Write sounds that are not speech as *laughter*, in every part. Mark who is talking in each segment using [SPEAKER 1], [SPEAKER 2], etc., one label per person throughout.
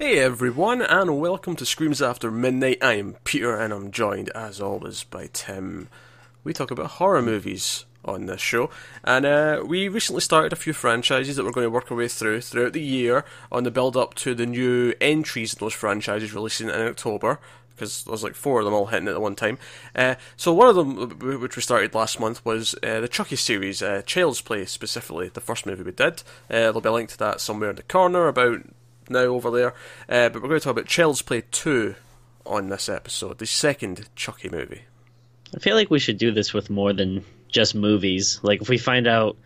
[SPEAKER 1] Hey everyone, and welcome to Screams After Midnight. I am Peter, and I'm joined, as always, by Tim. We talk about horror movies on this show, and uh, we recently started a few franchises that we're going to work our way through throughout the year on the build up to the new entries in those franchises releasing in October. Because there's like four of them all hitting at the one time. Uh, so one of them, which we started last month, was uh, the Chucky series, uh, Child's Play specifically, the first movie we did. Uh, there'll be a link to that somewhere in the corner about now over there. Uh, but we're going to talk about Child's Play 2 on this episode, the second Chucky movie.
[SPEAKER 2] I feel like we should do this with more than just movies. Like if we find out,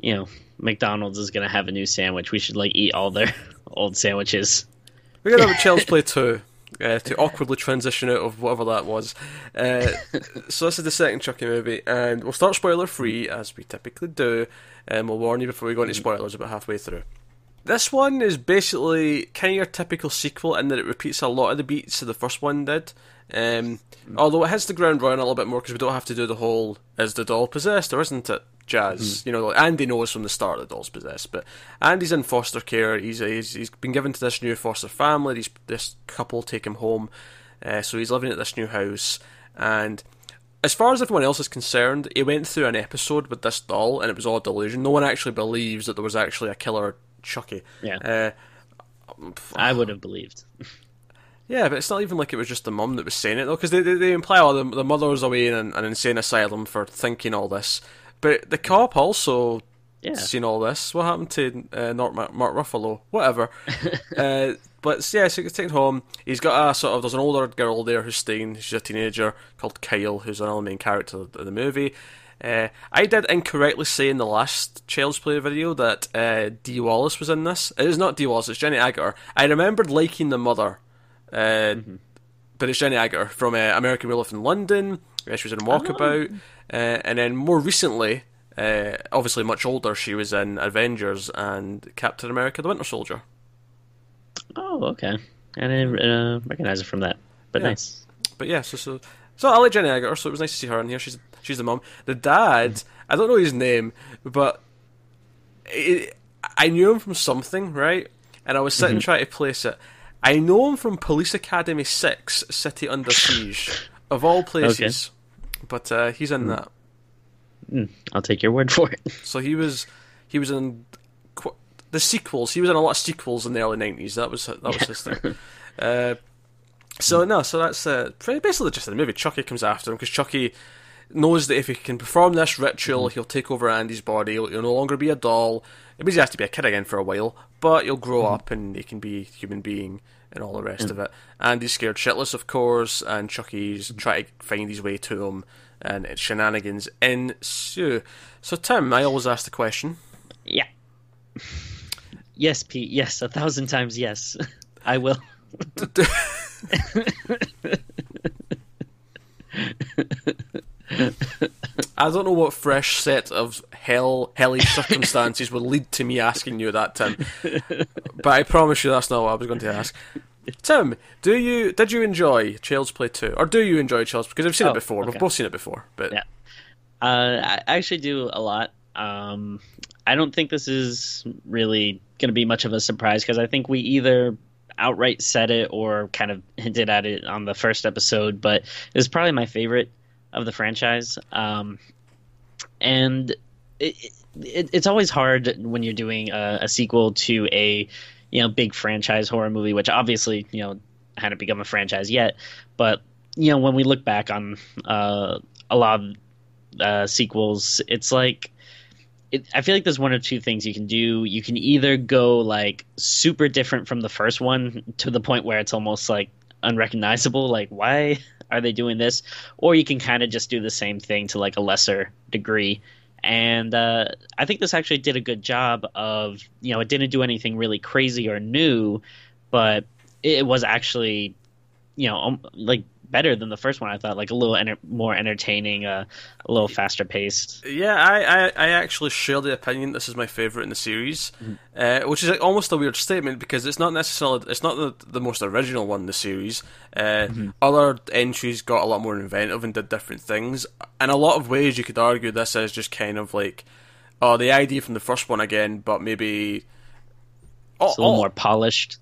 [SPEAKER 2] you know, McDonald's is going to have a new sandwich, we should like eat all their *laughs* old sandwiches.
[SPEAKER 1] We're going to have a Child's *laughs* Play 2. Uh, to awkwardly transition out of whatever that was. Uh, so this is the second Chucky movie, and we'll start spoiler free as we typically do, and we'll warn you before we go into spoilers about halfway through. This one is basically kind of your typical sequel in that it repeats a lot of the beats that the first one did. Um, although it hits the ground running a little bit more because we don't have to do the whole "is the doll possessed" or isn't it? Jazz, mm. you know, Andy knows from the start the doll's possessed, but Andy's in foster care. He's he's, he's been given to this new foster family. These this couple take him home, uh, so he's living at this new house. And as far as everyone else is concerned, he went through an episode with this doll, and it was all delusion. No one actually believes that there was actually a killer Chucky.
[SPEAKER 2] Yeah, uh, I would have believed.
[SPEAKER 1] Yeah, but it's not even like it was just the mum that was saying it though, because they, they, they imply oh the the mother was away in an, an insane asylum for thinking all this, but the cop also yeah. seen all this. What happened to uh, Mark, Mark Ruffalo? Whatever. *laughs* uh, but yeah, so gets taken home. He's got a sort of there's an older girl there who's staying. She's a teenager called Kyle, who's another main character of the movie. Uh, I did incorrectly say in the last Child's Play video that uh, Dee Wallace was in this. It is not Dee Wallace, it's Jenny Agutter. I remembered liking the mother, uh, mm-hmm. but it's Jenny Agutter from uh, American Werewolf in London. she was in Walkabout. Oh. Uh, and then more recently, uh, obviously much older, she was in Avengers and Captain America the Winter Soldier.
[SPEAKER 2] Oh, okay. I didn't recognize her from that, but
[SPEAKER 1] yeah.
[SPEAKER 2] nice.
[SPEAKER 1] But yeah, so, so so I like Jenny Agutter, so it was nice to see her in here. She's she's the mom. The dad, I don't know his name, but it, I knew him from something, right? And I was sitting mm-hmm. trying to place it. I know him from Police Academy Six: City Under Siege, of all places. Okay. But uh, he's in mm. that.
[SPEAKER 2] Mm, I'll take your word for it.
[SPEAKER 1] So he was, he was in qu- the sequels. He was in a lot of sequels in the early nineties. That was that was his thing. *laughs* Uh, so no, so that's uh, basically just the movie. Chucky comes after him because Chucky knows that if he can perform this ritual, mm-hmm. he'll take over Andy's body. He'll, he'll, no longer be a doll. It means he has to be a kid again for a while, but he'll grow mm-hmm. up and he can be a human being and all the rest mm-hmm. of it. Andy's scared shitless, of course, and Chucky's mm-hmm. trying to find his way to him, and shenanigans ensue. So, Tim, I always ask the question.
[SPEAKER 2] Yeah. Yes, Pete. Yes, a thousand times yes. *laughs* I will. *laughs* *laughs*
[SPEAKER 1] I don't know what fresh set of hell hellish *laughs* circumstances would lead to me asking you that, Tim. But I promise you that's not what I was going to ask. Tim, do you did you enjoy Child's Play two, or do you enjoy Child's? Because I've seen oh, it before. Okay. We've both seen it before, but
[SPEAKER 2] yeah, uh, I actually do a lot. Um, I don't think this is really going to be much of a surprise because I think we either outright said it or kind of hinted at it on the first episode, but it's probably my favorite of the franchise. Um, and it, it, it's always hard when you're doing a, a, sequel to a you know big franchise horror movie, which obviously you know hadn't become a franchise yet. But you know when we look back on uh, a lot of uh, sequels, it's like I feel like there's one or two things you can do. You can either go like super different from the first one to the point where it's almost like unrecognizable, like why are they doing this? Or you can kind of just do the same thing to like a lesser degree. And uh, I think this actually did a good job of, you know, it didn't do anything really crazy or new, but it was actually, you know, um, like better than the first one. I thought like a little enter- more entertaining, uh, a little faster paced.
[SPEAKER 1] Yeah, I, I, I, actually share the opinion. This is my favorite in the series, mm-hmm. uh, which is like almost a weird statement because it's not necessarily it's not the, the most original one in the series. Uh, mm-hmm. Other entries got a lot more inventive and did different things. In a lot of ways, you could argue this is just kind of like oh the idea from the first one again, but maybe
[SPEAKER 2] oh, a little oh, more polished.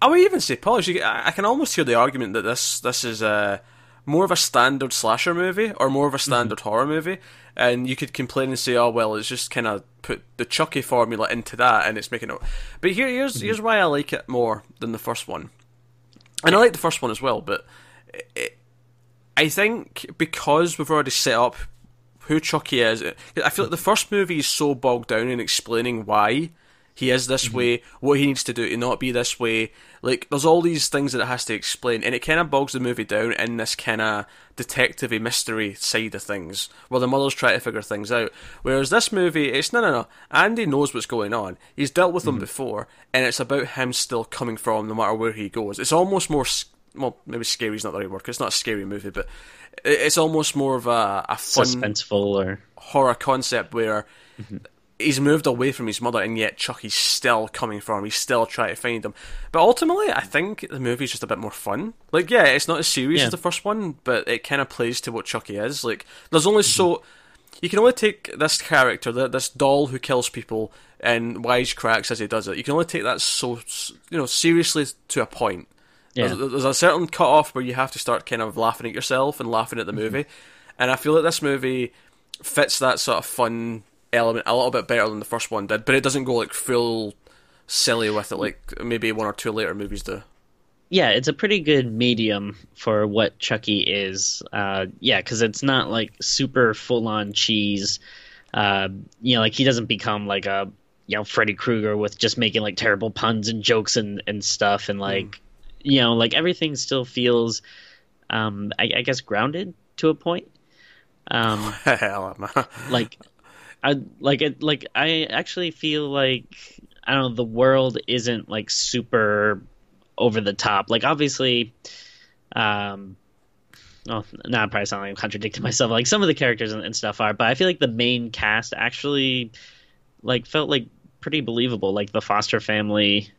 [SPEAKER 1] I would even say polish. I can almost hear the argument that this this is a more of a standard slasher movie or more of a standard mm-hmm. horror movie, and you could complain and say, "Oh well, it's just kind of put the Chucky formula into that, and it's making it." But here, here's mm-hmm. here's why I like it more than the first one, and I like the first one as well. But it, I think because we've already set up who Chucky is, I feel like the first movie is so bogged down in explaining why he is this mm-hmm. way, what he needs to do to not be this way. Like, there's all these things that it has to explain, and it kind of bogs the movie down in this kind of detective mystery side of things, where the mother's trying to figure things out. Whereas this movie, it's no, no, no. Andy knows what's going on. He's dealt with them mm-hmm. before, and it's about him still coming from no matter where he goes. It's almost more, well, maybe scary is not the right word, it's not a scary movie, but it's almost more of a, a fun,
[SPEAKER 2] suspenseful or
[SPEAKER 1] horror concept where. Mm-hmm he's moved away from his mother, and yet Chucky's still coming for him. He's still trying to find him. But ultimately, I think the movie's just a bit more fun. Like, yeah, it's not as serious yeah. as the first one, but it kind of plays to what Chucky is. Like, there's only mm-hmm. so you can only take this character, this doll who kills people, and wisecracks as he does it. You can only take that so you know seriously to a point. Yeah. There's, there's a certain cut off where you have to start kind of laughing at yourself and laughing at the mm-hmm. movie, and I feel that this movie fits that sort of fun element a little bit better than the first one did, but it doesn't go like full silly with it like maybe one or two later movies do.
[SPEAKER 2] Yeah, it's a pretty good medium for what Chucky is. Uh, yeah, because it's not like super full on cheese. Uh, you know, like he doesn't become like a you know Freddy Krueger with just making like terrible puns and jokes and and stuff, and like mm. you know, like everything still feels, um, I, I guess grounded to a point. Um, *laughs* like I like it. Like I actually feel like I don't know. The world isn't like super over the top. Like obviously, um, oh, now I probably sound like I'm contradicting myself. Like some of the characters and, and, stuff are, but I feel like the main cast actually like felt like pretty believable. Like the Foster family,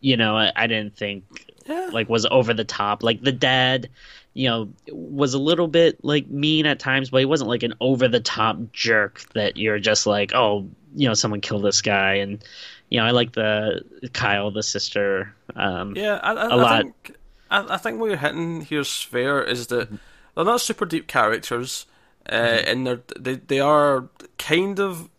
[SPEAKER 2] you know, I, I didn't think yeah. like was over the top. Like the dad you know, was a little bit like mean at times, but he wasn't like an over the top jerk that you're just like, oh, you know, someone killed this guy. And, you know, I like the Kyle, the sister. Um,
[SPEAKER 1] yeah, I, I, a lot. I think, I, I, think what you're hitting here's fair is that they're not super deep characters, uh, mm-hmm. and they're, they, they are kind of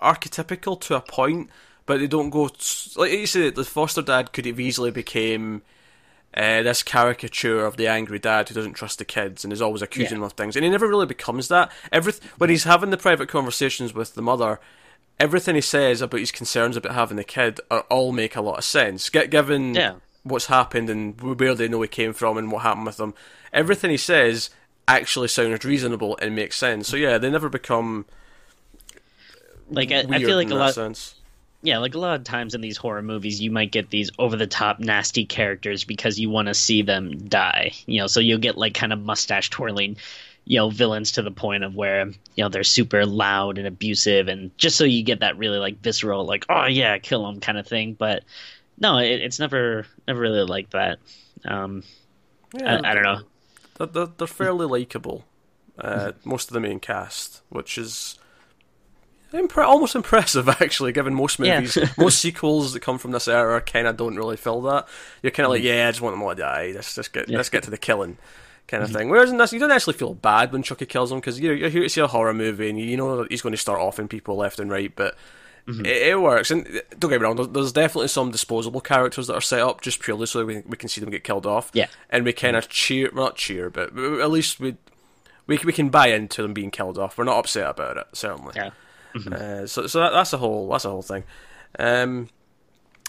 [SPEAKER 1] archetypical to a point, but they don't go, like you said, the foster dad could have easily became uh, this caricature of the angry dad who doesn't trust the kids and is always accusing yeah. them of things, and he never really becomes that. Every when he's having the private conversations with the mother, everything he says about his concerns about having the kid are, all make a lot of sense. Get given yeah. what's happened and where they know he came from and what happened with them, everything he says actually sounds reasonable and makes sense. So yeah, they never become
[SPEAKER 2] like I, I feel like a lot. Sense yeah, like a lot of times in these horror movies, you might get these over the top nasty characters because you want to see them die. You know, so you'll get like kind of mustache twirling, you know, villains to the point of where you know they're super loud and abusive, and just so you get that really like visceral, like oh yeah, kill them kind of thing. But no, it, it's never never really like that. Um, yeah, I, I, don't know.
[SPEAKER 1] They're, they're fairly likable. Uh, most of the main cast, which is Impre- almost impressive, *laughs* actually, given most movies, yeah. most sequels that come from this era kind of don't really fill that. You're kind of like, mm. yeah, I just want them all to die. Let's just get, yeah. let's get to the killing, kind of mm-hmm. thing. Whereas in this, you don't actually feel bad when Chucky kills him because you're, you're, here to see a horror movie and you know that he's going to start offing people left and right, but mm-hmm. it, it, works. And don't get me wrong, there's, there's, definitely some disposable characters that are set up just purely so we, we can see them get killed off.
[SPEAKER 2] Yeah,
[SPEAKER 1] and we kind of cheer, well, not cheer, but at least we we we can buy into them being killed off. We're not upset about it, certainly.
[SPEAKER 2] Yeah.
[SPEAKER 1] Mm-hmm. Uh, so so that, that's a whole that's a whole thing. Um,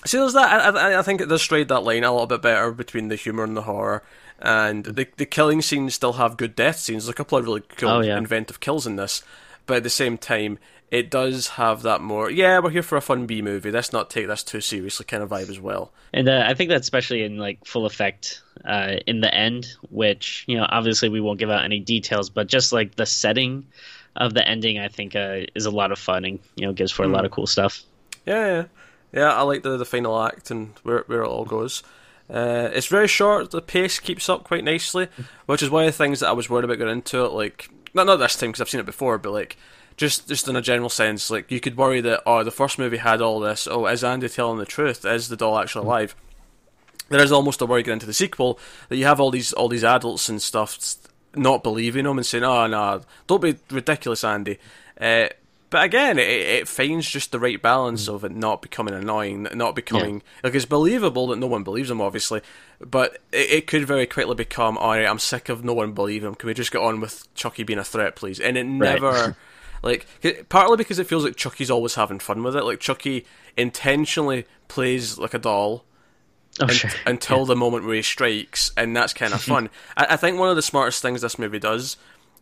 [SPEAKER 1] see, there's that. I, I think it does stride that line a little bit better between the humor and the horror. And the the killing scenes still have good death scenes. There's a couple of really cool, oh, yeah. inventive kills in this, but at the same time, it does have that more. Yeah, we're here for a fun B movie. Let's not take this too seriously kind of vibe as well.
[SPEAKER 2] And uh, I think that's especially in like full effect uh, in the end, which you know obviously we won't give out any details, but just like the setting of the ending, I think, uh, is a lot of fun and you know gives for mm. a lot of hmm. cool stuff.
[SPEAKER 1] Yeah, yeah, yeah. I like the the final act and where where it all goes. Uh, it's very short. The pace keeps up quite nicely, which is one of the things that I was worried about going into it. Like, not not this time because I've seen it before, but like just just in a general sense, like you could worry that oh, the first movie had all this. Oh, is Andy telling the truth? Is the doll actually alive? There is almost a worry getting into the sequel that you have all these all these adults and stuff not believing him and saying, "Oh no, don't be ridiculous, Andy." Uh, but again, it, it finds just the right balance of it not becoming annoying, not becoming yeah. like it's believable that no one believes him, obviously, but it, it could very quickly become, "All right, I'm sick of no one believing him. Can we just get on with Chucky being a threat, please?" And it never. Right. *laughs* Like, partly because it feels like Chucky's always having fun with it. Like, Chucky intentionally plays like a doll
[SPEAKER 2] oh, sure.
[SPEAKER 1] until
[SPEAKER 2] yeah.
[SPEAKER 1] the moment where he strikes, and that's kind of *laughs* fun. I, I, think one of the smartest things this movie does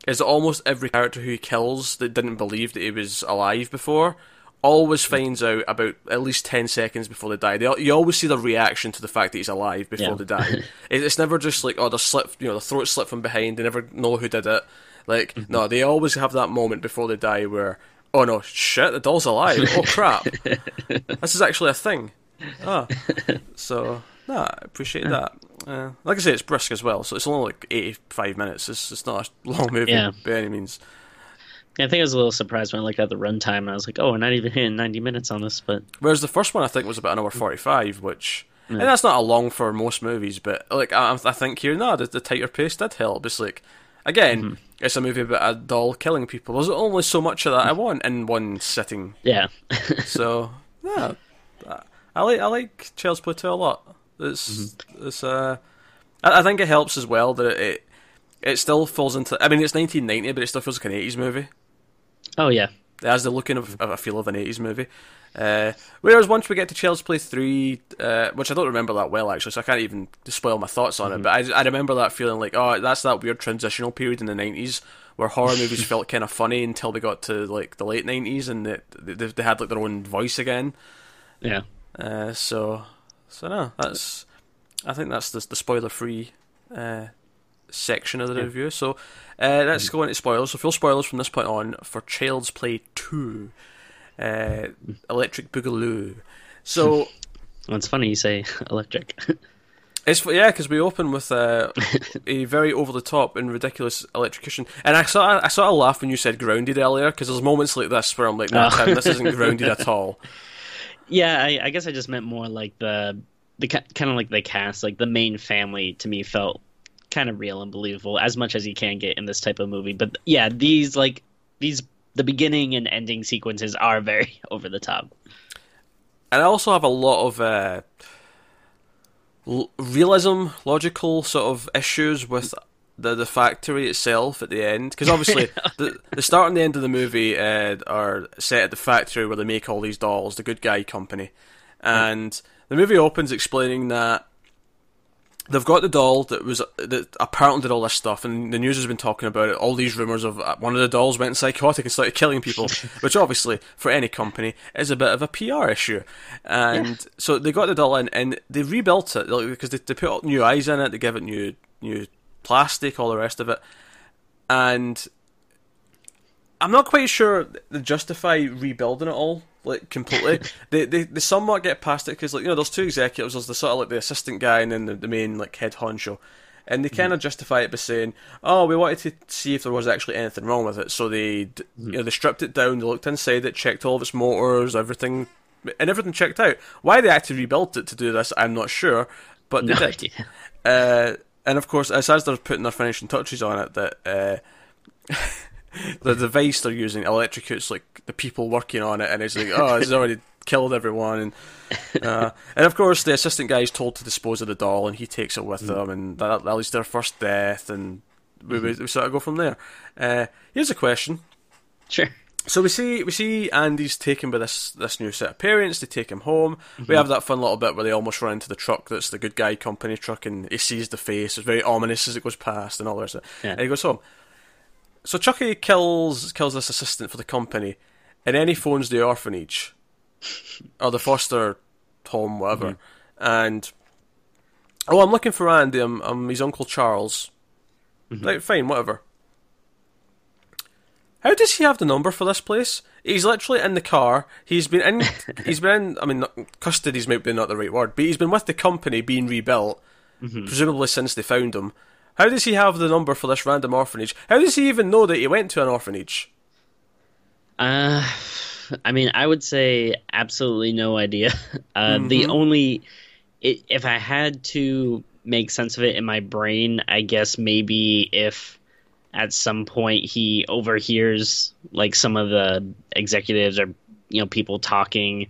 [SPEAKER 1] is that almost every character who he kills that didn't believe that he was alive before always finds out about at least 10 seconds before they die. They, you always see the reaction to the fact that he's alive before yeah. they die. *laughs* it's never just like, oh, the slip, you know, the throat slit from behind, they never know who did it. Like, mm-hmm. no, they always have that moment before they die where, oh no, shit, the doll's alive. Oh crap. *laughs* this is actually a thing. Ah. *laughs* So, no, I appreciate that. Uh, like I say, it's brisk as well, so it's only like 85 minutes. It's, it's not a long movie yeah. by any means.
[SPEAKER 2] Yeah, I think I was a little surprised when I looked at the runtime and I was like, oh, we're not even hitting 90 minutes on this. But
[SPEAKER 1] Whereas the first one I think was about an hour 45, which. Yeah. And that's not a long for most movies, but like I, I think here, no, the, the tighter pace did help. It's like, again, mm-hmm. it's a movie about a doll killing people. There's only so much of that I want in one sitting.
[SPEAKER 2] Yeah.
[SPEAKER 1] so, *laughs* yeah, I like I like Child's Play 2 a lot. It's mm-hmm. it's uh, I, I, think it helps as well that it, it, it still falls into. I mean, it's 1990, but it still feels like an 80s movie.
[SPEAKER 2] Oh yeah,
[SPEAKER 1] it has the looking of, of a feel of an 80s movie. Uh, whereas once we get to Child's Play 3, uh, which I don't remember that well actually, so I can't even spoil my thoughts on mm-hmm. it, but I, I remember that feeling like, oh, that's that weird transitional period in the 90s where horror movies *laughs* felt kind of funny until they got to like the late 90s and they, they, they had like their own voice again.
[SPEAKER 2] Yeah.
[SPEAKER 1] Uh, so so no, that's I think that's the, the spoiler free uh, section of the yeah. review. So uh, let's mm-hmm. go into spoilers. So full spoilers from this point on for Child's Play Two, uh, Electric Boogaloo. So *laughs*
[SPEAKER 2] well, it's funny you say *laughs* electric.
[SPEAKER 1] It's yeah, because we open with uh, a *laughs* very over the top and ridiculous electrocution, and I saw I saw a laugh when you said grounded earlier because there's moments like this where I'm like, no, oh. this isn't grounded at all.
[SPEAKER 2] Yeah, I, I guess I just meant more like the the kind of like the cast, like the main family to me felt kind of real and believable as much as you can get in this type of movie. But yeah, these like these the beginning and ending sequences are very *laughs* over the top.
[SPEAKER 1] And I also have a lot of uh, realism, logical sort of issues with the the factory itself at the end because *laughs* obviously the the start and the end of the movie uh, are set at the factory where they make all these dolls, the Good Guy Company, and mm. the movie opens explaining that they've got the doll that was that apparently did all this stuff, and the news has been talking about it. All these rumors of uh, one of the dolls went psychotic and started killing people, *laughs* which obviously for any company is a bit of a PR issue. And yeah. so they got the doll in, and they rebuilt it because they, they put new eyes in it, they gave it new new plastic, all the rest of it. And I'm not quite sure they justify rebuilding it all like completely. *laughs* they, they they somewhat get past it because like you know there's two executives. There's the sort of like the assistant guy and then the, the main like head honcho, and they kind of justify it by saying, "Oh, we wanted to see if there was actually anything wrong with it." So they mm. you know they stripped it down. They looked inside it, checked all of its motors, everything, and everything checked out. Why they actually rebuilt it to do this, I'm not sure, but they no did. Uh, and of course, as, as they're putting their finishing touches on it, that uh, *laughs* the device they're using electrocutes like the people working on it, and it's like, oh, it's *laughs* already killed everyone, and uh, and of course the assistant guy is told to dispose of the doll, and he takes it with mm. him, and that, that leads to their first death, and we, we, we sort of go from there. Uh, here's a question.
[SPEAKER 2] Sure.
[SPEAKER 1] So we see we see Andy's taken by this this new set of parents. They take him home. Mm-hmm. We have that fun little bit where they almost run into the truck that's the good guy company truck, and he sees the face. It's very ominous as it goes past, and all that. Yeah. And he goes home. So Chucky kills kills this assistant for the company, and then he phones the orphanage *laughs* or the foster home, whatever. Mm-hmm. And oh, I'm looking for Andy. I'm, I'm his uncle Charles. Mm-hmm. Right, fine, whatever. How does he have the number for this place? He's literally in the car. He's been in. *laughs* he's been in. I mean, custody's maybe not the right word, but he's been with the company being rebuilt, mm-hmm. presumably since they found him. How does he have the number for this random orphanage? How does he even know that he went to an orphanage?
[SPEAKER 2] Uh, I mean, I would say absolutely no idea. *laughs* Uh,
[SPEAKER 1] Mhm.
[SPEAKER 2] The only, if I had to make sense of it in my brain, I guess maybe if at some point he overhears like some of the executives or you know people talking,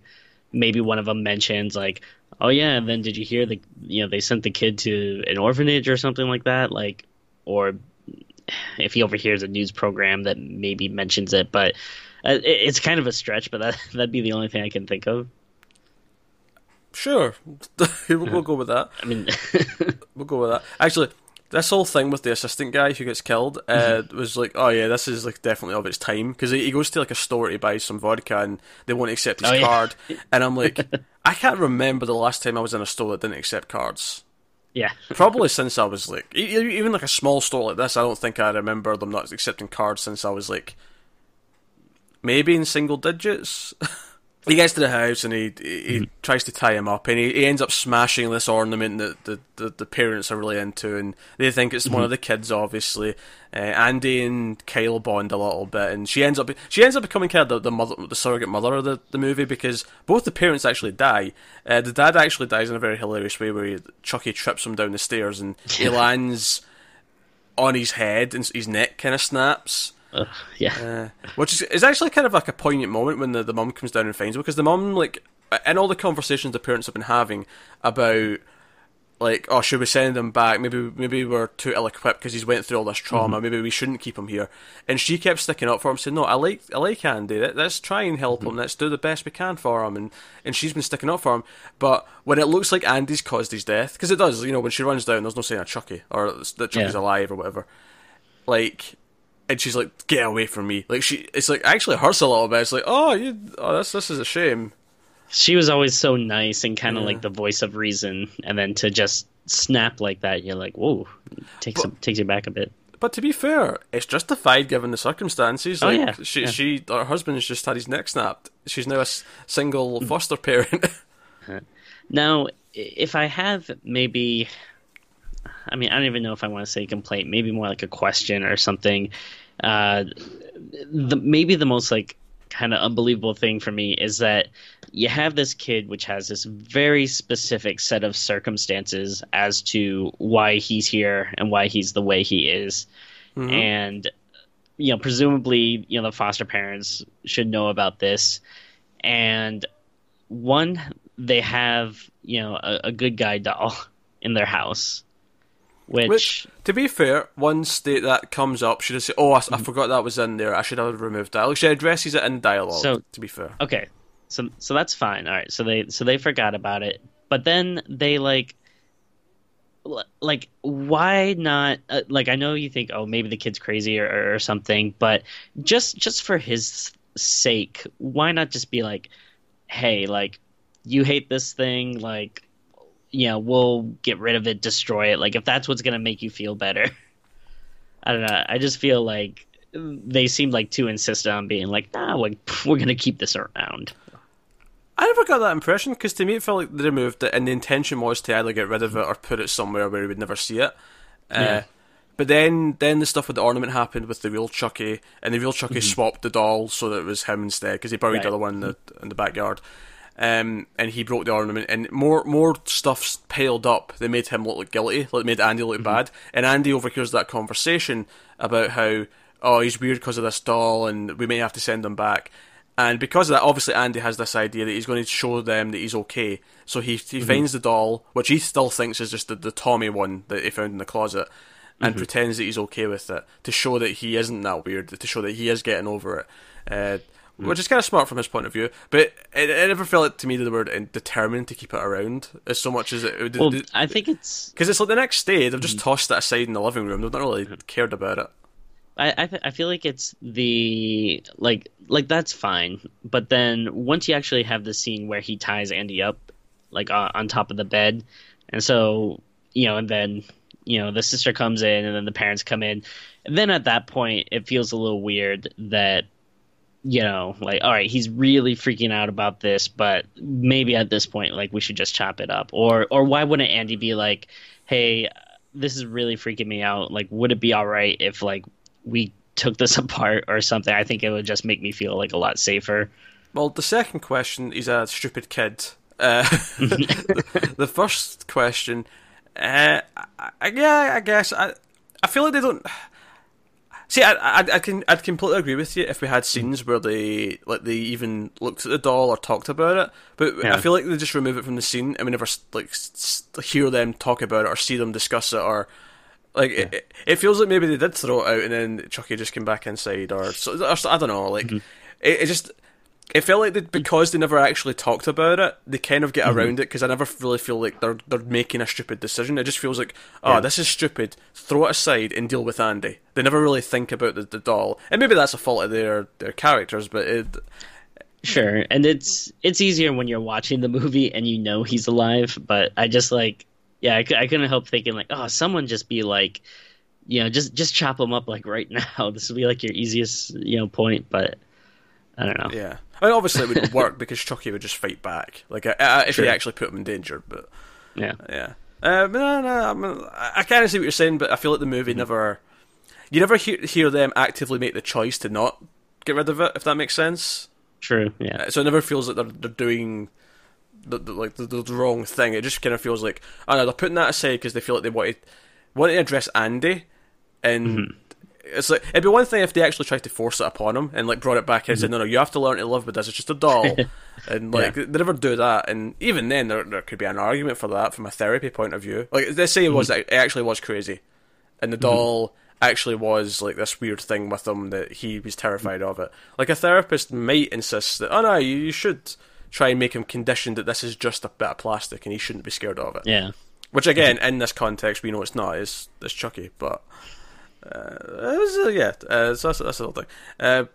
[SPEAKER 2] maybe one of them mentions like, "Oh yeah," and then did you hear the you know they sent the kid to an orphanage or something like that, like, or if he overhears a news program that maybe mentions it, but uh, it, it's kind of a stretch, but that *laughs* that'd be the only thing I can think of.
[SPEAKER 1] Sure, *laughs* we'll, we'll go with that.
[SPEAKER 2] I mean, *laughs*
[SPEAKER 1] We'll go with that. Actually, this whole thing with the assistant guy who gets killed uh, was like, oh yeah, this is like definitely of its time because he, he goes to like a store to buy some vodka and they won't accept his
[SPEAKER 2] Oh, yeah.
[SPEAKER 1] card, *laughs* and I'm like, I can't remember the last time I was in a store that didn't accept cards.
[SPEAKER 2] yeah,
[SPEAKER 1] Probably since I was like, even like a small store like this, I don't think I remember them not accepting cards since I was like, maybe in single digits. *laughs* he gets to the house and he he, he tries to tie him up, and he, he ends up smashing this ornament that the, the, the parents are really into, and they think it's one of the kids, obviously. Uh, Andy and Kyle bond a little bit, and she ends up she ends up becoming kind of the, the mother, the surrogate mother of the, the movie because both the parents actually die. Uh, the dad actually dies in a very hilarious way, where he, Chucky trips him down the stairs and he *laughs* lands on his head and his neck kind of snaps.
[SPEAKER 2] Ugh, yeah,
[SPEAKER 1] Uh, which is, is actually kind of like a poignant moment when the, the mum comes down and finds him because the mum like in all the conversations the parents have been having about like oh should we send him back? Maybe maybe we're too ill equipped because he's went through all this trauma. Mm-hmm. Maybe we shouldn't keep him here. And she kept sticking up for him saying no I like I like Andy. Let, let's try and help him. Mm-hmm. Let's do the best we can for him. And and she's been sticking up for him. But when it looks like Andy's caused his death because it does you know when she runs down there's no saying a Chucky or that Chucky's
[SPEAKER 2] Yeah.
[SPEAKER 1] alive or whatever. Like and she's like, "Get away from me!" Like she, it's like actually hurts a little bit. It's like, "Oh, you, oh, this, this is a shame."
[SPEAKER 2] she was always so nice and kind of
[SPEAKER 1] Yeah.
[SPEAKER 2] like the voice of reason, and then to just snap like that, you're like, whoa, takes
[SPEAKER 1] But-
[SPEAKER 2] takes you back a bit.
[SPEAKER 1] But to be fair, it's justified given the circumstances.
[SPEAKER 2] Oh,
[SPEAKER 1] Like,
[SPEAKER 2] yeah,
[SPEAKER 1] she,
[SPEAKER 2] yeah.
[SPEAKER 1] she, her husband's just had his neck snapped. She's now a s- single mm. foster parent. *laughs*
[SPEAKER 2] Now, if I have maybe, I mean, I don't even know if I want to say complaint, maybe more like a question or something. Uh, the maybe the most like kind of unbelievable thing for me is that you have this kid which has this very specific set of circumstances as to why he's here and why he's the way he is
[SPEAKER 1] Mhm.
[SPEAKER 2] and you know presumably you know the foster parents should know about this and one they have you know a, a good guy doll *laughs* in their house which,
[SPEAKER 1] Which, to be fair, one state that comes up, she just say, "Oh, I, I forgot that was in there. I should have removed that." Like she addresses it in dialogue.
[SPEAKER 2] So-
[SPEAKER 1] to be fair,
[SPEAKER 2] okay so so that's fine all right so they so they forgot about it but then they like like why not uh, like i know you think oh maybe the kid's crazy or, or something but just just for his sake why not just be like hey like you hate this thing like you know we'll get rid of it destroy it like if that's what's gonna make you feel better *laughs* i don't know i just feel like they seem like too insistent on being like nah we're, *laughs* we're gonna keep this around
[SPEAKER 1] I never got that impression because to me it felt like they removed it, and the intention was to either get rid of it or put it somewhere where we would never see it. Uh,
[SPEAKER 2] Yeah.
[SPEAKER 1] But then, then the stuff with the ornament happened with the real Chucky, and the real Chucky swapped the doll so that it was him instead because he buried
[SPEAKER 2] Right.
[SPEAKER 1] the other one in the in the backyard. Um, and he broke the ornament, and more more stuff piled up. They made him look like guilty, like made Andy look bad. And Andy overhears that conversation about how oh he's weird because of this doll, and we may have to send him back. And because of that, obviously Andy has this idea that he's going to show them that he's okay. So he he finds the doll, which he still thinks is just the, the Tommy one that he found in the closet, and pretends that he's okay with it to show that he isn't that weird, to show that he is getting over it. Uh, Which is kind of smart from his point of view, but it, it never felt to me that they were uh, determined to keep it around as so much as it.
[SPEAKER 2] well i think it's
[SPEAKER 1] Because it's like the next day, they've just tossed it aside in the living room. They've not really cared about it.
[SPEAKER 2] I I, th- I feel like it's the like like that's fine, but then once you actually have the scene where he ties Andy up like on, on top of the bed, and so you know, and then you know the sister comes in, and then the parents come in, and then at that point it feels a little weird that you know like all right he's really freaking out about this but maybe at this point like we should just chop it up or or why wouldn't andy be like hey this is really freaking me out like would it be all right if like we took this *laughs* apart or something, I think it would just make me feel like a lot safer.
[SPEAKER 1] Well, the second question is a stupid kid. Uh, the, *laughs* *laughs* the, first question, uh, I, yeah, I guess I, I feel like they don't. See, I, I, I can, I'd completely agree with you if we had scenes where they, like, they even looked at the doll or talked about it. But yeah. I feel like they just remove it from the scene, and we never like hear them talk about it or see them discuss it or. Like yeah. it, it feels like maybe they did throw it out and then Chucky just came back inside, or, so, or I don't know. Like mm-hmm. it, it just it felt like they, because they never actually talked about it, they kind of get mm-hmm. around it because I never really feel like they're they're making a stupid decision. It just feels like, oh, yeah. this is stupid. Throw it aside and deal with Andy. They never really think about the, the doll, and maybe that's a fault of their their characters, but it.
[SPEAKER 2] Sure, and it's it's easier when you're watching the movie and you know he's alive. But I just like, yeah, I, I couldn't help thinking like, oh, someone just be like, you know, just just chop him up like right *laughs* now. This would be like your easiest you know point, but I don't know.
[SPEAKER 1] Yeah. I mean, obviously it would *laughs* work because Chucky would just fight back, like uh, uh if sure. he actually put him in danger. But
[SPEAKER 2] yeah,
[SPEAKER 1] yeah. Uh, no, no, I, mean, I kind of see what you're saying, but I feel like the movie mm-hmm. never, you never hear, hear them actively make the choice to not get rid of it. If that makes sense.
[SPEAKER 2] True. Yeah.
[SPEAKER 1] Uh, so it never feels like they're they're doing. The, the like the, the, wrong thing. It just kind of feels like I know they're putting that aside because they feel like they want to want to address Andy, and mm-hmm it's like it'd be one thing if they actually tried to force it upon him and like brought it back and mm-hmm. said, "No, no, you have to learn to live with this. It's just a doll," *laughs* and like yeah. they never do that. And even then, there there could be an argument for that from a therapy point of view. Like they say, it was mm-hmm. it actually was crazy, and the mm-hmm. doll actually was like this weird thing with him that he was terrified of it. Like a therapist might insist that, "Oh no, you, you should try and make him conditioned that this is just a bit of plastic and he shouldn't be scared of it."
[SPEAKER 2] Yeah.
[SPEAKER 1] Which again, in this context, we know it's not. It's it's Chucky, but uh, was, uh, yeah, uh, so that's, that's the little thing. Uh,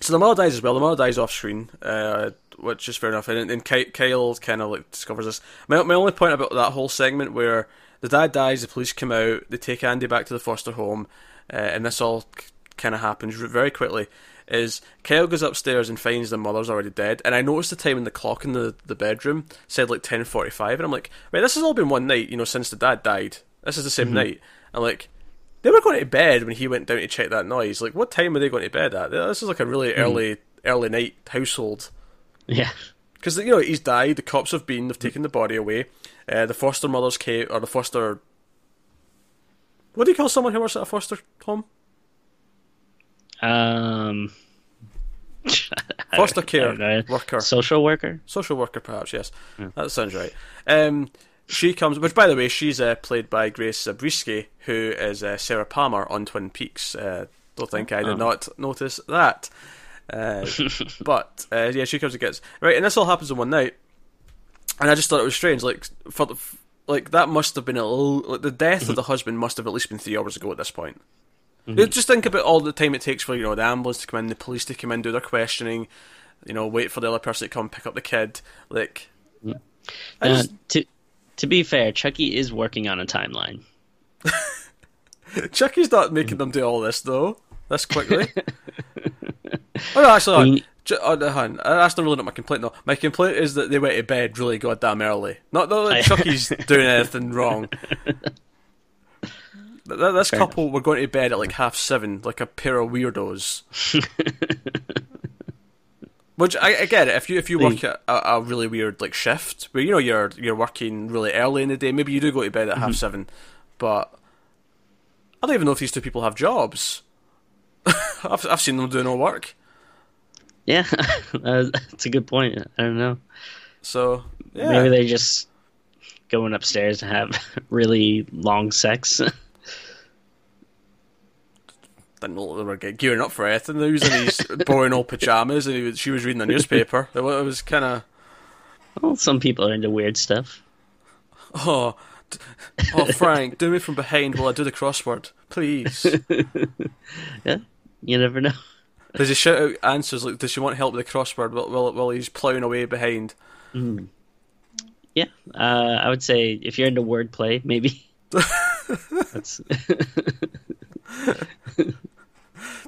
[SPEAKER 1] so the mother dies as well. The mother dies off screen, uh, which is fair enough. And, and Kyle kind of like discovers this. My, my only point about that whole segment where the dad dies, the police come out, they take Andy back to the foster home, uh, and this all kind of happens very quickly. Is Kyle goes upstairs and finds the mother's already dead, and I noticed the time in the clock in the, the bedroom said like ten forty five, and I'm like, wait, this has all been one night, you know, since the dad died. This is the same mm-hmm. night. I'm like, they were going to bed when he went down to check that noise. Like, what time were they going to bed at? This is like a really mm. early, early night household.
[SPEAKER 2] Yeah.
[SPEAKER 1] Because you know he's died. The cops have been. They've taken the body away. Uh, the foster mother's came, or the foster. What do you call someone who works at a foster home?
[SPEAKER 2] Um. *laughs*
[SPEAKER 1] foster *laughs* care worker,
[SPEAKER 2] social worker,
[SPEAKER 1] social worker, perhaps. Yes, yeah. that sounds right. Um, she comes, which by the way, she's uh, played by Grace Zabriskie, who is uh, Sarah Palmer on Twin Peaks. Uh, don't think I did oh. not notice that. Uh, *laughs* but uh, yeah, she comes and gets right, and this all happens in one night, and I just thought it was strange. Like for the, like that must have been a like the death of the *laughs* husband must have at least been three hours ago at this point. Mm-hmm. Just think about all the time it takes for you know the ambulance to come in, the police to come in, do their questioning, you know, wait for the other person to come pick up the kid. Like,
[SPEAKER 2] yeah. uh, just, to to be fair, Chucky is working on a timeline. *laughs*
[SPEAKER 1] Chucky's not making them do all this though. This quickly. *laughs* oh no, actually, we... oh, no, uh, that's not really not my complaint though. My complaint is that they went to bed really goddamn early. Not, that Chucky's *laughs* doing anything wrong. This Fair couple enough. were going to bed at like half seven, like a pair of weirdos. Which I, I, get it. If you if you work a, a, really weird like shift where you know you're you're working really early in the day, maybe you do go to bed at mm-hmm. half seven. But I don't even know if these two people have jobs. *laughs* I've I've seen them doing all work.
[SPEAKER 2] Yeah, *laughs* that's a good point. I don't know.
[SPEAKER 1] So yeah.
[SPEAKER 2] maybe they're just going upstairs to have *laughs* really long sex
[SPEAKER 1] didn't know they were gearing up for anything. They was in these *laughs* boring old pajamas, and was, she was reading the newspaper. It was kind of.
[SPEAKER 2] Well, some people are into weird stuff.
[SPEAKER 1] Oh, oh, Frank, do me from behind while I do the crossword, please. *laughs*
[SPEAKER 2] yeah, you never know.
[SPEAKER 1] Does he shout out answers like, "Does she want help with the crossword?" While while, while he's ploughing away behind.
[SPEAKER 2] Mm. Yeah, uh, I would say if you're into wordplay, maybe. *laughs* That's.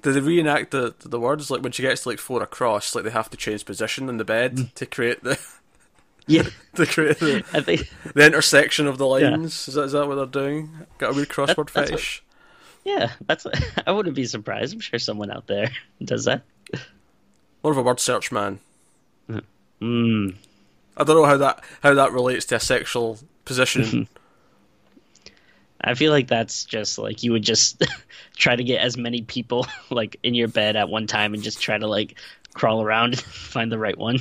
[SPEAKER 1] Do they reenact the the words like when she gets to like four across, like they have to change position in the bed mm. to create the *laughs*
[SPEAKER 2] yeah *laughs*
[SPEAKER 1] to create the, I think, the intersection of the lines? Yeah. Is that is that what they're doing? Got a weird crossword that, fetish.
[SPEAKER 2] Yeah, that's. *laughs* I wouldn't be surprised. I'm sure someone out there does that.
[SPEAKER 1] More of a word search man.
[SPEAKER 2] Mm.
[SPEAKER 1] I don't know how that how that relates to a sexual position.
[SPEAKER 2] I feel like that's just like you would just *laughs* try to get as many people *laughs* like in your bed at one time and just try to like crawl around and *laughs* find the right one.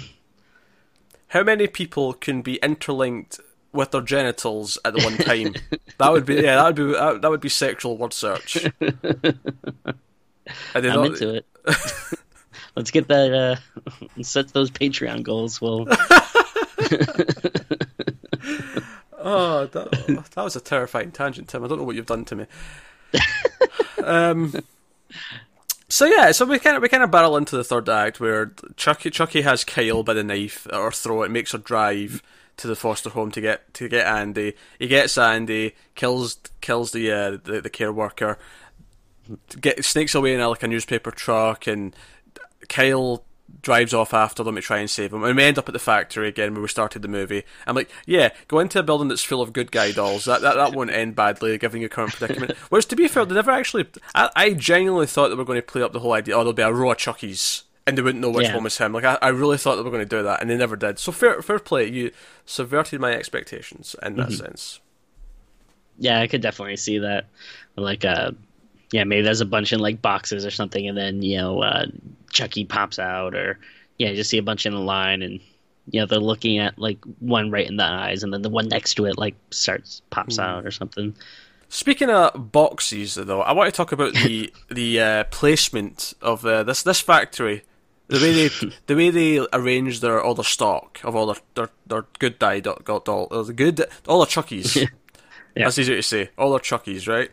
[SPEAKER 1] how many people can be interlinked with their genitals at the one time? that would be yeah, that would be that, would be sexual word search.
[SPEAKER 2] I'm
[SPEAKER 1] not-
[SPEAKER 2] into it. Let's get that. Uh, set those Patreon goals. Well,
[SPEAKER 1] Oh, that, *laughs* that was a terrifying tangent, Tim. I don't know what you've done to me. *laughs* um, so yeah, so we kind of we kind of barrel into the third act where Chucky Chucky has Kyle by the knife or throat, and makes her drive to the foster home to get to get Andy. He gets Andy, kills kills the uh, the, the care worker, get snakes away in a, like a newspaper truck, and Kyle drives off after them to try and save him. And we end up at the factory again where we started the movie. I'm like, yeah, go into a building that's full of good guy dolls. That that, that won't end badly, given your current predicament. *laughs* Which, to be fair, they never actually. I, I genuinely thought they were going to play up the whole idea. Oh, there'll be a row of Chuckies. And they wouldn't know which
[SPEAKER 2] Yeah.
[SPEAKER 1] one was him. Like I, I really thought they were going to do that, and they never did. So fair, fair play. You subverted my expectations in that sense.
[SPEAKER 2] yeah, I could definitely see that. Like, uh, yeah, maybe there's a bunch in like boxes or something, and then you know, uh, Chucky pops out, or yeah, you just see a bunch in a line, and you know, they're looking at like one right in the eyes, and then the one next to it like starts pops out or something.
[SPEAKER 1] Speaking of boxes, though, I want to talk about the *laughs* the uh, placement of uh, this this factory. The way they *laughs* the way they arrange their all their stock of all their their, their good die dot got all the good all the chuckies. *laughs*
[SPEAKER 2] Yeah.
[SPEAKER 1] That's easier to say. All their chuckies, right?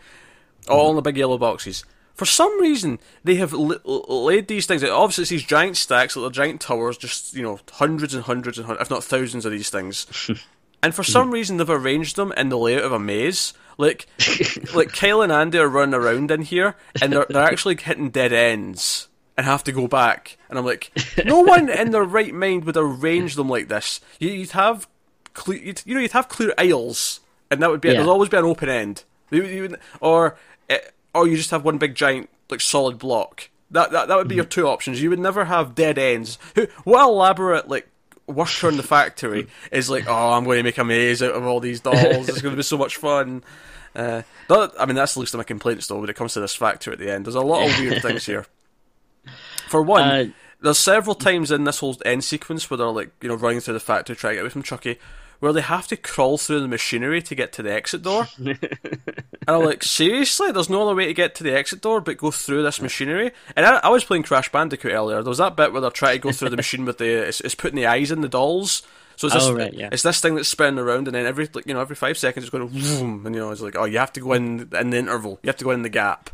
[SPEAKER 1] All in the big yellow boxes. For some reason, they have li- laid these things. out. Obviously, it's these giant stacks, little giant towers, just you know, hundreds and hundreds and hundreds, if not thousands of these things. *laughs* And for some reason, they've arranged them in the layout of a maze. Like, *laughs* like Kyle and Andy are running around in here, and they're they're actually hitting dead ends and have to go back. And I'm like, no *laughs* one in their right mind would arrange them like this. You, you'd have, cle- you'd, you know, you'd have clear aisles, and that would be.
[SPEAKER 2] Yeah.
[SPEAKER 1] There'd always be an open end, or eh, or you just have one big giant like solid block. That that that would be your two options. You would never have dead ends. Who what elaborate like worker in the factory *laughs* is like, oh, I'm going to make a maze out of all these dolls. It's going to be so much fun. Uh, that, I mean, that's the least of my complaints though. When it comes to this factory at the end, there's a lot of weird *laughs* things here. For one,
[SPEAKER 2] Uh,
[SPEAKER 1] there's several times in this whole end sequence where they're like, you know, running through the factory trying to get away from Chucky, where they have to crawl through the machinery to get to the exit door. *laughs* and I'm like, seriously? There's no other way to get to the exit door but go through this machinery? And I, I was playing Crash Bandicoot earlier. There was that bit where they're trying to go through the machine with the, it's, it's putting the eyes in the dolls. So it's this,
[SPEAKER 2] Oh, right, yeah.
[SPEAKER 1] it's this thing that's spinning around, and then every like, you know every five seconds it's going to vroom, and you know it's like oh you have to go in in the interval, you have to go in the gap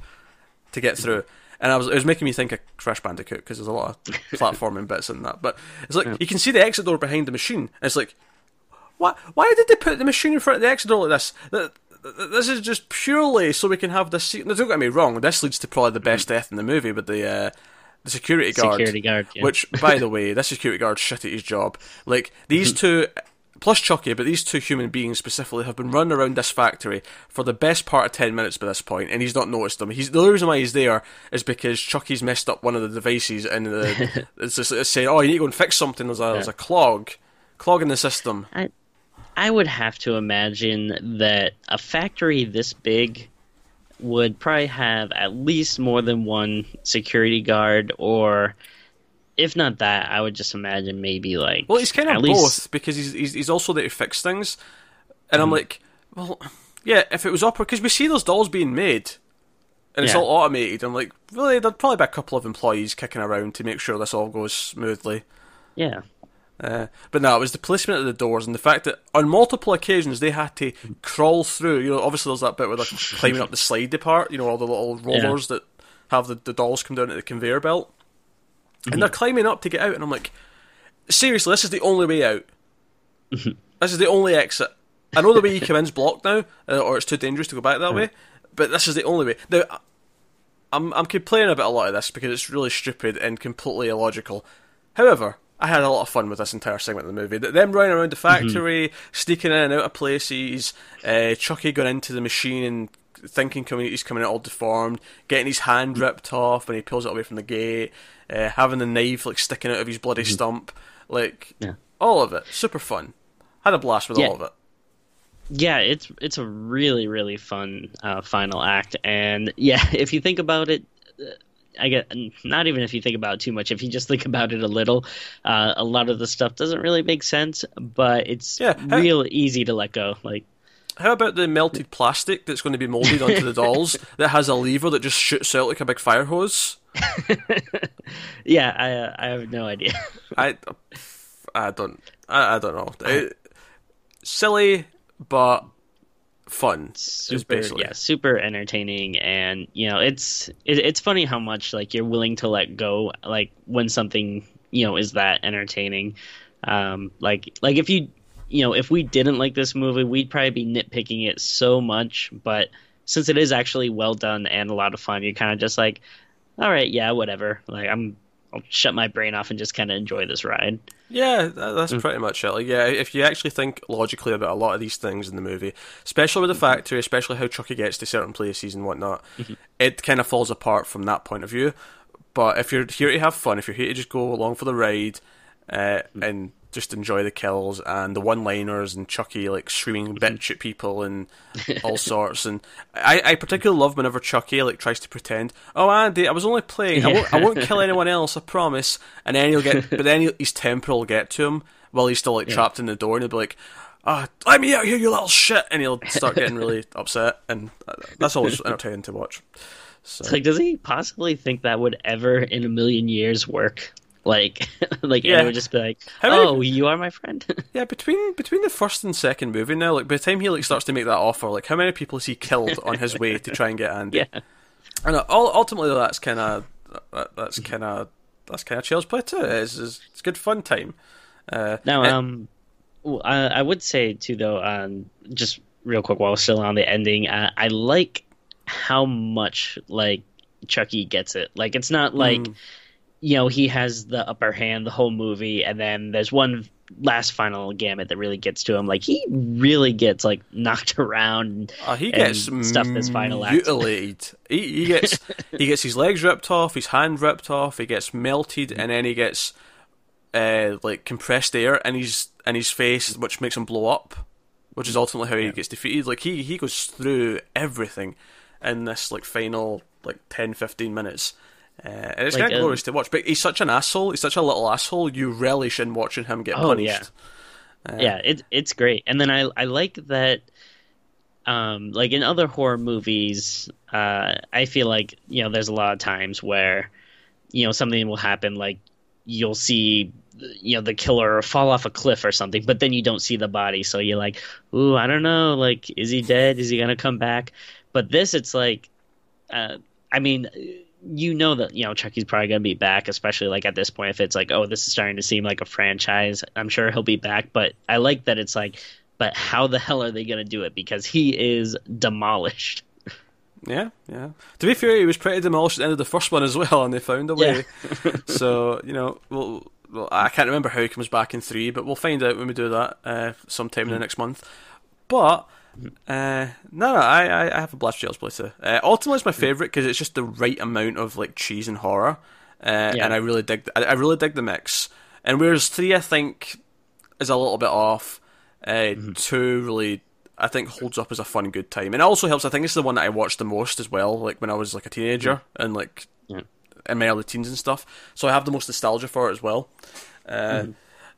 [SPEAKER 1] to get through. And I was, it was making me think of Crash Bandicoot because there's a lot of *laughs* platforming bits in that. But it's like you can see the exit door behind the machine. And it's like, why? Why did they put the machine in front of the exit door like this? Th- th- This is just purely so we can have this. Se- now, don't get me wrong. This leads to probably the best death in the movie, but the uh, the security guard,
[SPEAKER 2] Security guard, yeah.
[SPEAKER 1] which by the way, this security guard shit at his job. Like these two. Plus Chucky, but these two human beings specifically have been running around this factory for the best part of ten minutes by this point, and he's not noticed them. He's the only reason why he's there is because Chucky's messed up one of the devices, and the, *laughs* it's just it's saying, "Oh, you need to go and fix something." There's a there's a clog, clog in the system.
[SPEAKER 2] I, I would have to imagine that a factory this big would probably have at least more than one security guard, or if not that, I would just imagine maybe like
[SPEAKER 1] Well, he's kind of both
[SPEAKER 2] least-
[SPEAKER 1] because he's, he's he's also there to fix things, and
[SPEAKER 2] Hmm.
[SPEAKER 1] I'm like, well, yeah, if it was opera, because we see those dolls being made, and it's
[SPEAKER 2] Yeah.
[SPEAKER 1] all automated. I'm like, really, there'd probably be a couple of employees kicking around to make sure this all goes smoothly.
[SPEAKER 2] Yeah,
[SPEAKER 1] Uh, but no, it was the placement of the doors and the fact that on multiple occasions they had to crawl through. You know, obviously there's that bit where they're climbing up the slidey part. You know, all the little rollers that have the, the dolls come down to the conveyor belt, and they're climbing up to get out. And I'm like, seriously, this is the only way out. this is the only exit. I know the way you *laughs* come in's blocked now, uh, or it's too dangerous to go back that way. But this is the only way. Now, I'm I'm complaining about a lot of this because it's really stupid and completely illogical. However, I had a lot of fun with this entire segment of the movie. Th- Them running around the factory, sneaking in and out of places, uh, Chucky going into the machine and thinking coming he's coming out all deformed, getting his hand ripped off when he pulls it away from the gate, uh, having the knife like sticking out of his bloody stump, like
[SPEAKER 2] Yeah.
[SPEAKER 1] all of it, super fun. Had a blast with
[SPEAKER 2] Yeah.
[SPEAKER 1] all of it.
[SPEAKER 2] yeah, it's it's a really really fun uh, final act, and yeah, *laughs* if you think about it. I get not even if you think about it too much. If you just think about it a little, uh, a lot of the stuff doesn't really make sense, but it's
[SPEAKER 1] Yeah, how-
[SPEAKER 2] real easy to let go. Like,
[SPEAKER 1] How about the melted plastic that's going to be molded onto the dolls *laughs* that has a lever that just shoots out like a big fire hose? *laughs*
[SPEAKER 2] yeah, I uh, I have no idea. *laughs*
[SPEAKER 1] I, I don't, I, I don't know. It- silly, but fun.
[SPEAKER 2] super
[SPEAKER 1] basically.
[SPEAKER 2] yeah super entertaining and you know it's it, it's funny how much like you're willing to let go like when something you know is that entertaining um like like if you you know if we didn't like this movie we'd probably be nitpicking it so much but since it is actually well done and a lot of fun you're kind of just like all right yeah whatever like i'm i'll shut my brain off and just kind of enjoy this ride
[SPEAKER 1] Yeah, that, that's pretty much it. Like, yeah, if you actually think logically about a lot of these things in the movie, especially with the mm-hmm. factory, especially how Chucky gets to certain places and whatnot, mm-hmm. it kind of falls apart from that point of view. But if you're here to have fun, if you're here to just go along for the ride, uh, mm-hmm. and just enjoy the kills and the one-liners and Chucky like screaming mhm. bitch at people and *laughs* all sorts. And I, I particularly love whenever Chucky like tries to pretend, "Oh, Andy, I was only playing. I won't, I won't kill anyone else. I promise." And then he'll get, but then his temper will get to him while he's still like trapped in the door, and he'll be like. Oh, let me out here, you little shit! And he'll start getting really *laughs* upset, and uh, that's always entertaining to watch. So.
[SPEAKER 2] It's like, does he possibly think that would ever in a million years work? Like, *laughs* like
[SPEAKER 1] Yeah.
[SPEAKER 2] would just be like,
[SPEAKER 1] How many-
[SPEAKER 2] "Oh, you are my friend." *laughs*
[SPEAKER 1] Yeah, between between the first and second movie now, like by the time he like starts to make that offer, like how many people has he killed on his way to try and get Andy?
[SPEAKER 2] yeah,
[SPEAKER 1] And uh, ultimately, that's kind of that, that's kind of that's kind of Child's Play 2. It's, it's it's good fun time. Uh,
[SPEAKER 2] Now,
[SPEAKER 1] and-
[SPEAKER 2] um, I, I would say too, though, um, just real quick while we're still on the ending, uh, I like how much like Chucky gets it. Like, it's not like
[SPEAKER 1] Mm.
[SPEAKER 2] You know he has the upper hand the whole movie, and then there's one last final gamut that really gets to him. Like, he really gets like knocked *laughs* around.
[SPEAKER 1] Uh, he
[SPEAKER 2] and
[SPEAKER 1] gets
[SPEAKER 2] stuff this final act.
[SPEAKER 1] mutilated. he, he gets he gets his legs ripped off, his hand ripped off, he gets melted, and then he gets uh, like compressed air in his in his face, which makes him blow up, which is ultimately how he gets defeated. Like he he goes through everything in this like final like 10, 15 minutes. Uh, and it's
[SPEAKER 2] Like,
[SPEAKER 1] kind of
[SPEAKER 2] um,
[SPEAKER 1] glorious to watch, but he's such an asshole. He's such a little asshole. You relish in watching him get
[SPEAKER 2] Oh,
[SPEAKER 1] punished. Uh,
[SPEAKER 2] yeah, it, it's great. And then I I like that. Um, like in other horror movies, uh, I feel like you know there's a lot of times where you know something will happen, like you'll see you know the killer fall off a cliff or something, but then you don't see the body, so you're like, ooh, I don't know, like is he dead? Is he gonna come back? But this, it's like, uh, I mean. You know that you know Chucky's probably gonna be back, especially like at this point. If it's like, oh, this is starting to seem like a franchise, I'm sure he'll be back. But I like that it's like, but how the hell are they gonna do it? Because he is demolished. *laughs*
[SPEAKER 1] Yeah, yeah. To be fair, he was pretty demolished at the end of the first one as well, and they found a way. *laughs* so you know, well, well, I can't remember how he comes back in three, but we'll find out when we do that uh, sometime in the next month. But uh, no, no, I, I, I have a blast Child's Play 2. Uh, Ultimately, it's my favorite because it's just the right amount of like cheese and horror, uh,
[SPEAKER 2] Yeah.
[SPEAKER 1] and I really dig. I, I really dig the mix. And whereas three, I think, is a little bit off. Uh, Two really, I think, holds up as a fun, good time, and it also helps. I think it's the one that I watched the most as well, like when I was like a teenager and like
[SPEAKER 2] Yeah.
[SPEAKER 1] in my early teens and stuff. So I have the most nostalgia for it as well. Uh,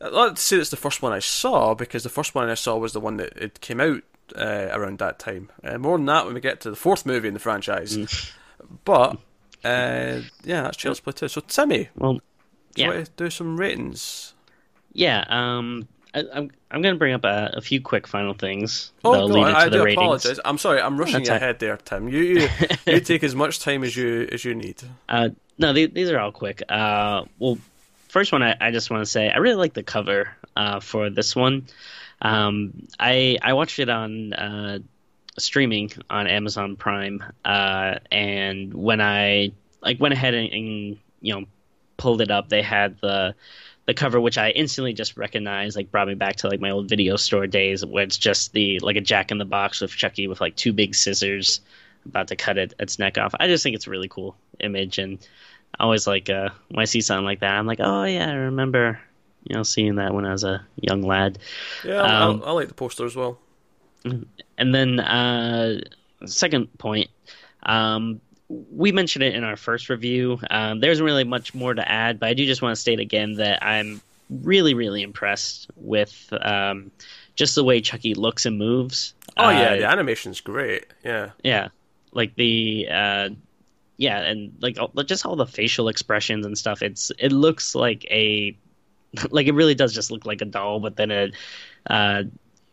[SPEAKER 1] I'd like to say it's the first one I saw because the first one I saw was the one that it came out uh, around that time. Uh, more than that when we get to the fourth movie in the franchise. But uh, yeah, that's Child's Play 2. So Timmy,
[SPEAKER 2] Well,
[SPEAKER 1] do
[SPEAKER 2] yeah.
[SPEAKER 1] you want to do some ratings?
[SPEAKER 2] yeah. Um, I, I'm I'm gonna bring up a, a few quick final things.
[SPEAKER 1] Oh,
[SPEAKER 2] that'll
[SPEAKER 1] no,
[SPEAKER 2] lead
[SPEAKER 1] I,
[SPEAKER 2] into
[SPEAKER 1] I
[SPEAKER 2] the
[SPEAKER 1] do
[SPEAKER 2] ratings.
[SPEAKER 1] apologise. I'm sorry, I'm rushing
[SPEAKER 2] That's
[SPEAKER 1] you ahead there, Tim. You you, *laughs* you take as much time as you as you need.
[SPEAKER 2] Uh, no, these, these are all quick. Uh, well, first one, I, I just want to say I really like the cover uh, for this one. Um, I I watched it on uh, streaming on Amazon Prime, uh, and when I like went ahead and, and you know pulled it up, they had the the cover, which I instantly just recognized, like brought me back to like my old video store days, where it's just the like a Jack in the Box with Chucky with like two big scissors about to cut it, its neck off. I just think it's a really cool image, and I always like uh, when I see something like that, I'm like, oh yeah, I remember, you know, seeing that when I was a young lad.
[SPEAKER 1] Yeah, um, I, I like the poster as well.
[SPEAKER 2] And then uh, second point, um, we mentioned it in our first review. Um, there isn't really much more to add, but I do just want to state again that I'm really, really impressed with um, just the way Chucky looks and moves.
[SPEAKER 1] Oh yeah, uh, the animation's great. Yeah,
[SPEAKER 2] yeah, like the uh, yeah, and like just all the facial expressions and stuff. It's it looks like a *laughs* like it really does just look like a doll, but then it. Uh,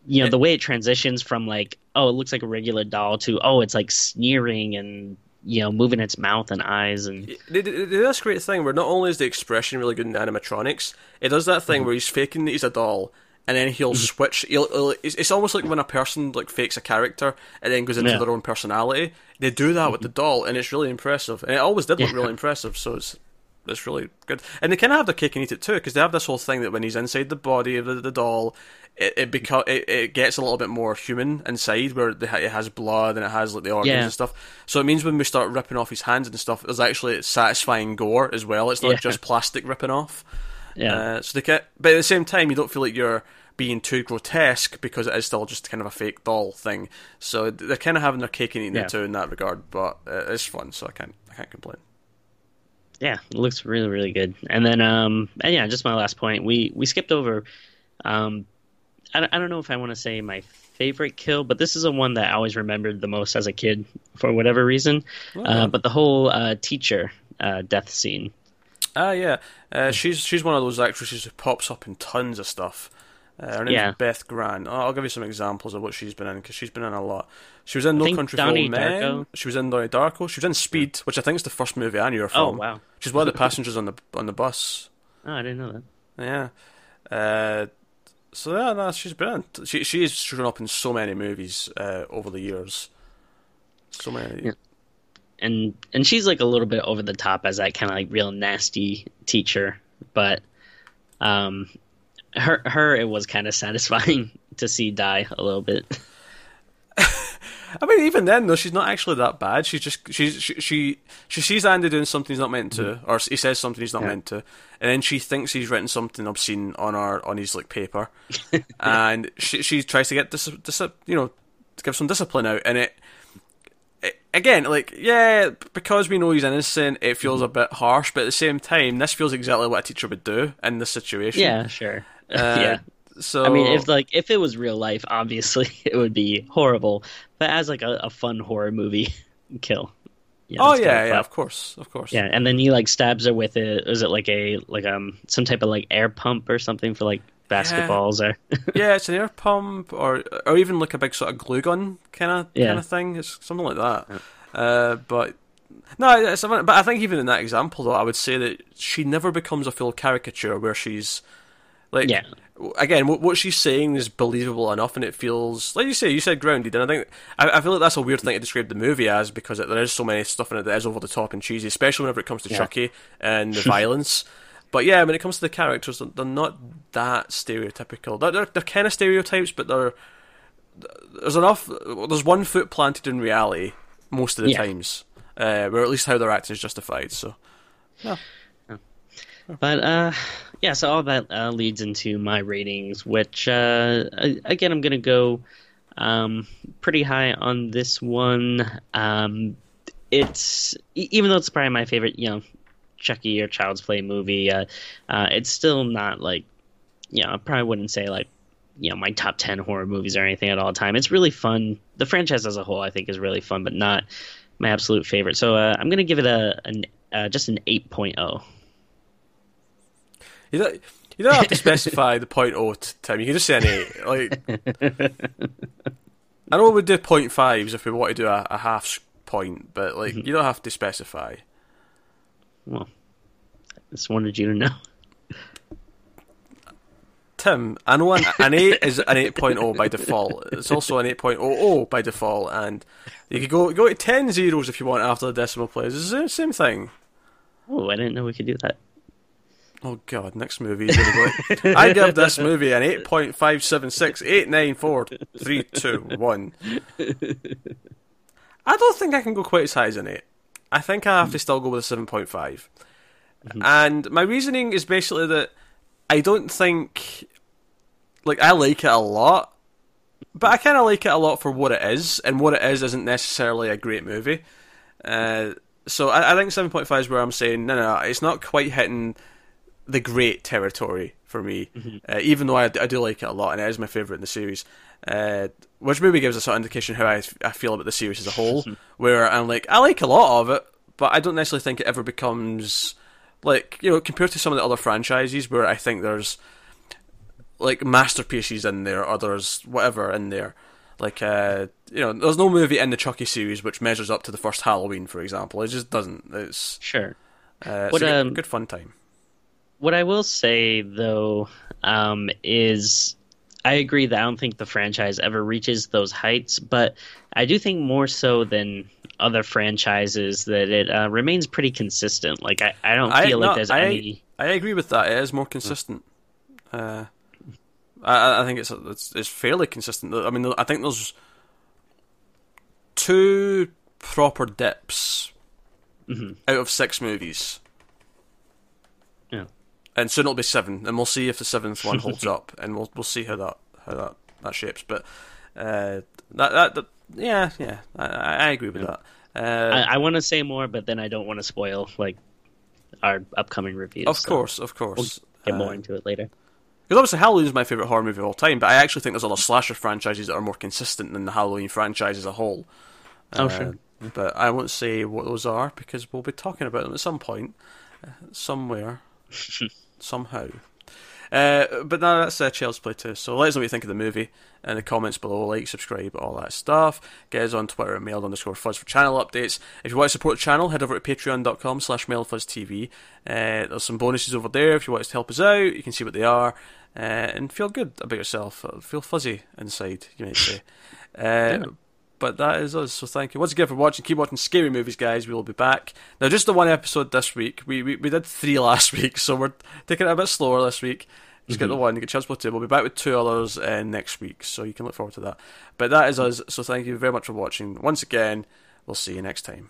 [SPEAKER 2] you know the way it transitions from like oh it looks like a regular doll to oh it's like sneering and you know, moving its mouth and eyes and.
[SPEAKER 1] They, they, they this great thing where not only is the expression really good in animatronics, it does that thing mm-hmm. where he's faking that he's a doll, and then he'll mm-hmm. switch. He'll, he'll, it's, it's, almost like when a person like fakes a character and then goes into yeah. their own personality. They do that mm-hmm. with the doll, and it's really impressive. And it always did look yeah. really impressive. So it's it's really good. And they kind of have their cake and eat it too, because they have this whole thing that when he's inside the body of the, the doll, it it, beca- it it gets a little bit more human inside, where it has blood and it has like the organs yeah. and stuff. So it means when we start ripping off his hands and stuff, there's actually satisfying gore as well. It's not yeah. just plastic ripping off. Yeah. Uh, so they get, but at the same time, you don't feel like you're being too grotesque because it is still just kind of a fake doll thing. So they're kind of having their cake and eating yeah. it too in that regard. But uh, it's fun, so I can't I can't complain
[SPEAKER 2] yeah, it looks really really good. And then um and yeah, just my last point. We we skipped over um I, I don't know if I want to say my favorite kill, but this is the one that I always remembered the most as a kid for whatever reason. Oh. Uh, but the whole uh, teacher uh, death scene.
[SPEAKER 1] Ah, yeah, uh, she's she's one of those actresses who pops up in tons of stuff. Uh, her name's yeah. Beth Grant. I'll give you some examples of what she's been in because she's been in a lot. She was in No Country for Old Men. She was in Donnie Darko. She was in Speed, which I think is the first movie I knew her oh,
[SPEAKER 2] from. Oh wow!
[SPEAKER 1] She's one of the passengers on the on the bus. *laughs*
[SPEAKER 2] Oh, I didn't know that.
[SPEAKER 1] Yeah. Uh, so yeah, no, she's been. She she's shown up in so many movies uh, over the years. So many.
[SPEAKER 2] Yeah. And and she's like a little bit over the top as that kind of like real nasty teacher, but um, her her it was kind of satisfying *laughs* to see die a little bit. *laughs*
[SPEAKER 1] I mean, even then though, she's not actually that bad. She's just she's she she, she sees Andy doing something he's not meant to, mm-hmm. or he says something he's not yeah. meant to, and then she thinks he's written something obscene on our on his like paper, *laughs* and she she tries to get this dis, you know to give some discipline out, and it, it. Again, like yeah, because we know he's innocent, it feels mm-hmm. a bit harsh. But at the same time, this feels exactly what a teacher would do in this situation.
[SPEAKER 2] Yeah, sure. *laughs* Uh, yeah. So I mean, if like if it was real life, obviously *laughs* it would be horrible. But as like a, a fun horror movie *laughs* kill.
[SPEAKER 1] Yeah, oh yeah, yeah, of course, of course.
[SPEAKER 2] Yeah, and then he like stabs her with it. Is it like a like um some type of like air pump or something for like basketballs
[SPEAKER 1] yeah.
[SPEAKER 2] or? *laughs*
[SPEAKER 1] yeah, it's an air pump or or even like a big sort of glue gun kind of yeah. kind of thing. It's something like that. Yeah. Uh, but no, it's, but I think even in that example though, I would say that she never becomes a full caricature where she's like yeah again, what she's saying is believable enough, and it feels like you say. You said grounded, and I think I, I feel like that's a weird thing to describe the movie as because it, there is so many stuff in it that is over the top and cheesy, especially whenever it comes to yeah. Chucky and the *laughs* violence. But yeah, when it comes to the characters, they're not that stereotypical. They're they're, they're kind of stereotypes, but they're there's enough. There's one foot planted in reality most of the yeah. times, uh, where at least how they're acting is justified. So, yeah.
[SPEAKER 2] But uh, yeah, so all that uh, leads into my ratings, which uh, again I'm gonna go um, pretty high on this one. Um, it's even though it's probably my favorite, you know, Chucky or Child's Play movie. Uh, uh, it's still not like, you know, I probably wouldn't say like, you know, my top ten horror movies or anything at all time. It's really fun. The franchise as a whole, I think, is really fun, but not my absolute favorite. So uh, I'm gonna give it a uh, just an 8.0.
[SPEAKER 1] You don't, you don't have to *laughs* specify the point oh, Tim. You can just say an eight. Like, I know we'd do point fives if we want to do a, a half point, but like mm-hmm. you don't have to specify.
[SPEAKER 2] Well, I just wanted you to know.
[SPEAKER 1] Tim, I know an, an 8 is an 8.0 by default. It's also an 8.00 by default, and you could go go to 10 zeros if you want after the decimal place. It's the same thing.
[SPEAKER 2] Oh, I didn't know we could do that.
[SPEAKER 1] Oh god, next movie is gonna go. I give this movie an eight point five seven six eight nine four three two one. I don't think I can go quite as high as an 8. I think I have to still go with a 7.5.
[SPEAKER 2] Mm-hmm.
[SPEAKER 1] And my reasoning is basically that I don't think. Like, I like it a lot, but I kind of like it a lot for what it is, and what it is isn't necessarily a great movie. Uh, so I, I think 7.5 is where I'm saying, no, no, no, it's not quite hitting the great territory for me, uh, even though I, I do like it a lot, and it is my favourite in the series. Uh, which maybe gives a sort of indication how I, I feel about the series as a whole, *laughs* where I'm like, I like a lot of it, but I don't necessarily think it ever becomes like you know compared to some of the other franchises where I think there's like masterpieces in there or there's whatever in there. Like uh, you know, there's no movie in the Chucky series which measures up to the first Halloween, for example. It just doesn't. It's
[SPEAKER 2] Sure.
[SPEAKER 1] uh,
[SPEAKER 2] What,
[SPEAKER 1] a good,
[SPEAKER 2] um,
[SPEAKER 1] good fun time.
[SPEAKER 2] What I will say though um, is I agree that I don't think the franchise ever reaches those heights, but I do think more so than other franchises that it uh, remains pretty consistent. Like I, I don't
[SPEAKER 1] I-
[SPEAKER 2] feel
[SPEAKER 1] no,
[SPEAKER 2] like there's
[SPEAKER 1] I-
[SPEAKER 2] any.
[SPEAKER 1] I agree with that. It is more consistent. Uh, I, I think it's, it's it's fairly consistent. I mean, I think there's two proper dips out of six movies. And soon it'll be seven, and we'll see if the seventh one holds *laughs* up, and we'll we'll see how that how that that shapes. But uh, that, that that yeah yeah, I, I agree with that. Uh,
[SPEAKER 2] I, I want to say more, but then I don't want to spoil like our upcoming reviews.
[SPEAKER 1] of
[SPEAKER 2] so
[SPEAKER 1] course, of course.
[SPEAKER 2] get
[SPEAKER 1] Uh,
[SPEAKER 2] more into it later.
[SPEAKER 1] Because obviously Halloween is my favourite horror movie of all time, but I actually think there's other slasher franchises that are more consistent than the Halloween franchise as a whole.
[SPEAKER 2] Oh,
[SPEAKER 1] Uh,
[SPEAKER 2] sure.
[SPEAKER 1] But I won't say what those are because we'll be talking about them at some point, uh, somewhere, *laughs* somehow. Uh, but now that's uh, Child's Play 2. So let us know what you think of the movie in the comments below. Like, subscribe, all that stuff. Get us on Twitter at mailed underscore fuzz for channel updates. If you want to support the channel, head over to patreon.com slash mailedfuzztv. Uh, there's some bonuses over there. If you want us to help us out, you can see what they are. Uh, and feel good about yourself. Feel fuzzy inside, you might say. *laughs* Uh, But that is us. So thank you once again for watching. Keep watching scary movies, guys. We will be back now. Just the one episode this week. We we, we did three *laughs* last week, so we're taking it a bit slower this week. Just get the one, get Chance two. We'll be back with two others uh, next week, so you can look forward to that. But that is us. So thank you very much for watching. Once again, we'll see you next time.